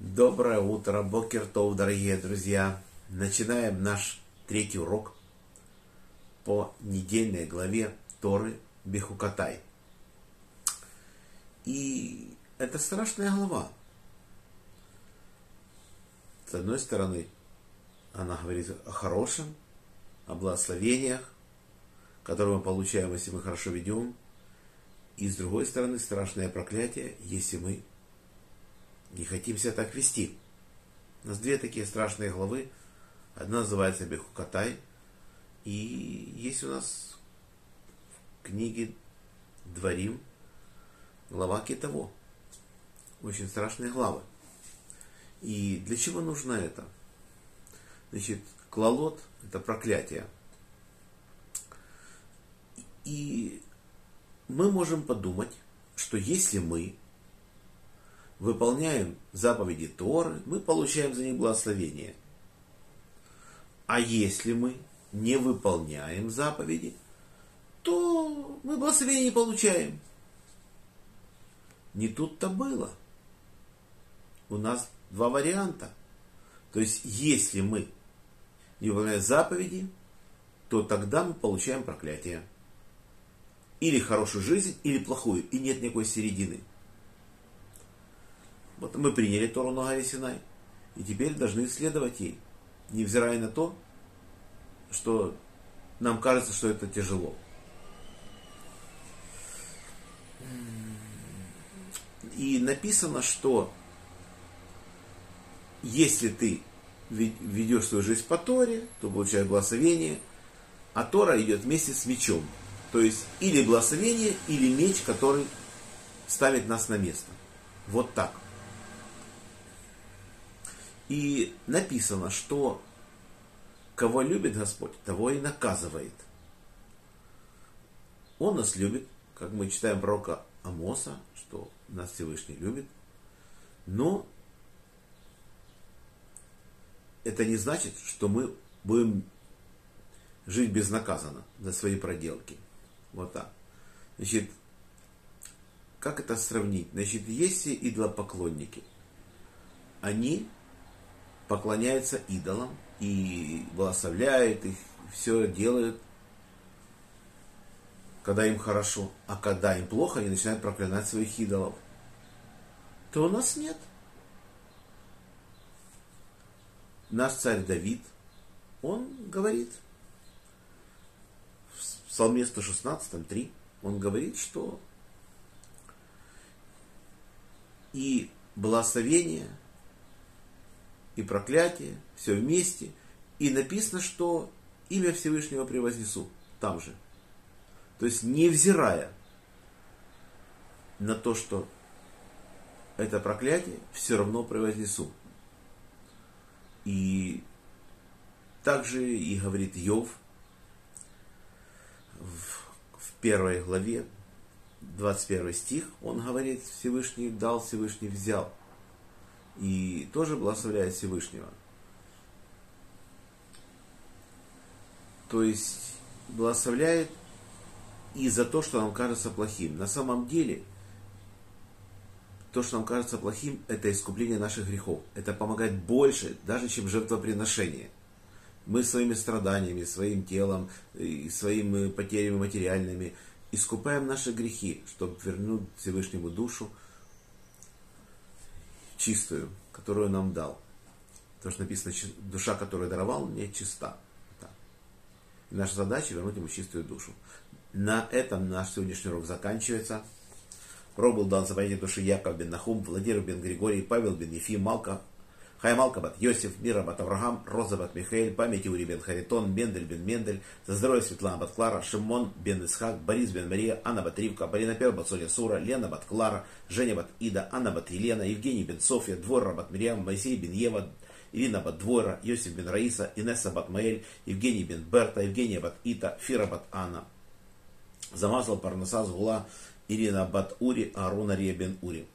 Доброе утро, Бокертов, дорогие друзья! Начинаем наш третий урок по недельной главе Торы Бехукатай. И это страшная глава. С одной стороны, она говорит о хорошем, о благословениях, которые мы получаем, если мы хорошо ведем. И с другой стороны, страшное проклятие, если мы не хотим себя так вести. У нас две такие страшные главы. Одна называется Бехукатай. И есть у нас в книге Дворим глава Китово. Очень страшные главы. И для чего нужно это? Значит, клалот – это проклятие. И мы можем подумать, что если мы выполняем заповеди Торы, мы получаем за них благословение. А если мы не выполняем заповеди, то мы благословение не получаем. Не тут-то было. У нас два варианта. То есть, если мы не выполняем заповеди, то тогда мы получаем проклятие. Или хорошую жизнь, или плохую. И нет никакой середины. Вот мы приняли Тору на горе Синай. И теперь должны следовать ей. Невзирая на то, что нам кажется, что это тяжело. И написано, что если ты ведешь свою жизнь по Торе, то получаешь благословение, а Тора идет вместе с мечом. То есть или благословение, или меч, который ставит нас на место. Вот так. И написано, что кого любит Господь, того и наказывает. Он нас любит, как мы читаем пророка Амоса, что нас Всевышний любит. Но это не значит, что мы будем жить безнаказанно за свои проделки. Вот так. Значит, как это сравнить? Значит, есть идолопоклонники. Они поклоняются идолам и благословляют их, все делают, когда им хорошо, а когда им плохо, они начинают проклинать своих идолов. То у нас нет. Наш царь Давид, он говорит, в Псалме 116, 3, он говорит, что и благословение – и проклятие, все вместе. И написано, что имя Всевышнего превознесу там же. То есть, невзирая на то, что это проклятие, все равно превознесу. И также и говорит Йов в, в первой главе, 21 стих, он говорит, Всевышний дал, Всевышний взял – и тоже благословляет Всевышнего. То есть благословляет и за то, что нам кажется плохим. На самом деле, то, что нам кажется плохим, это искупление наших грехов. Это помогает больше, даже чем жертвоприношение. Мы своими страданиями, своим телом, своими потерями материальными искупаем наши грехи, чтобы вернуть Всевышнему душу, чистую, которую нам дал. То, что написано, душа, которую даровал, не чиста. И наша задача вернуть ему чистую душу. На этом наш сегодняшний урок заканчивается. Урок был дан за души Яков бен Нахум, Владимир бен Григорий, Павел бен Ефим, Малка, Хаймалка бат Йосиф, Мира бат Авраам, Роза бат Михаил, память Ури бен Харитон, Мендель бен Мендель, за здоровье Светлана бат Клара, Шимон бен Исхак, Борис бен Мария, Анна бат Ривка, Барина Пер бат Соня Сура, Лена бат Клара, Женя бат Ида, Анна бат Елена, Евгений бен София, Двора бат Мириам, Моисей бен Ева, Ирина бат Двора, Йосиф бен Раиса, Инесса бат Маэль, Евгений бен Берта, Евгения бат Ита, Фира бат Анна. Замазал Парнаса Гула, Ирина бат Ури, Ааруна Рия бен Ури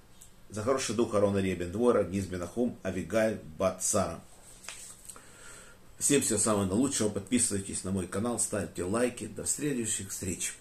за хороший дух Арона Ребен Двора, Гизбенахум, Авигаль, Бат Сара. Всем всего самого наилучшего. Подписывайтесь на мой канал, ставьте лайки. До следующих встреч.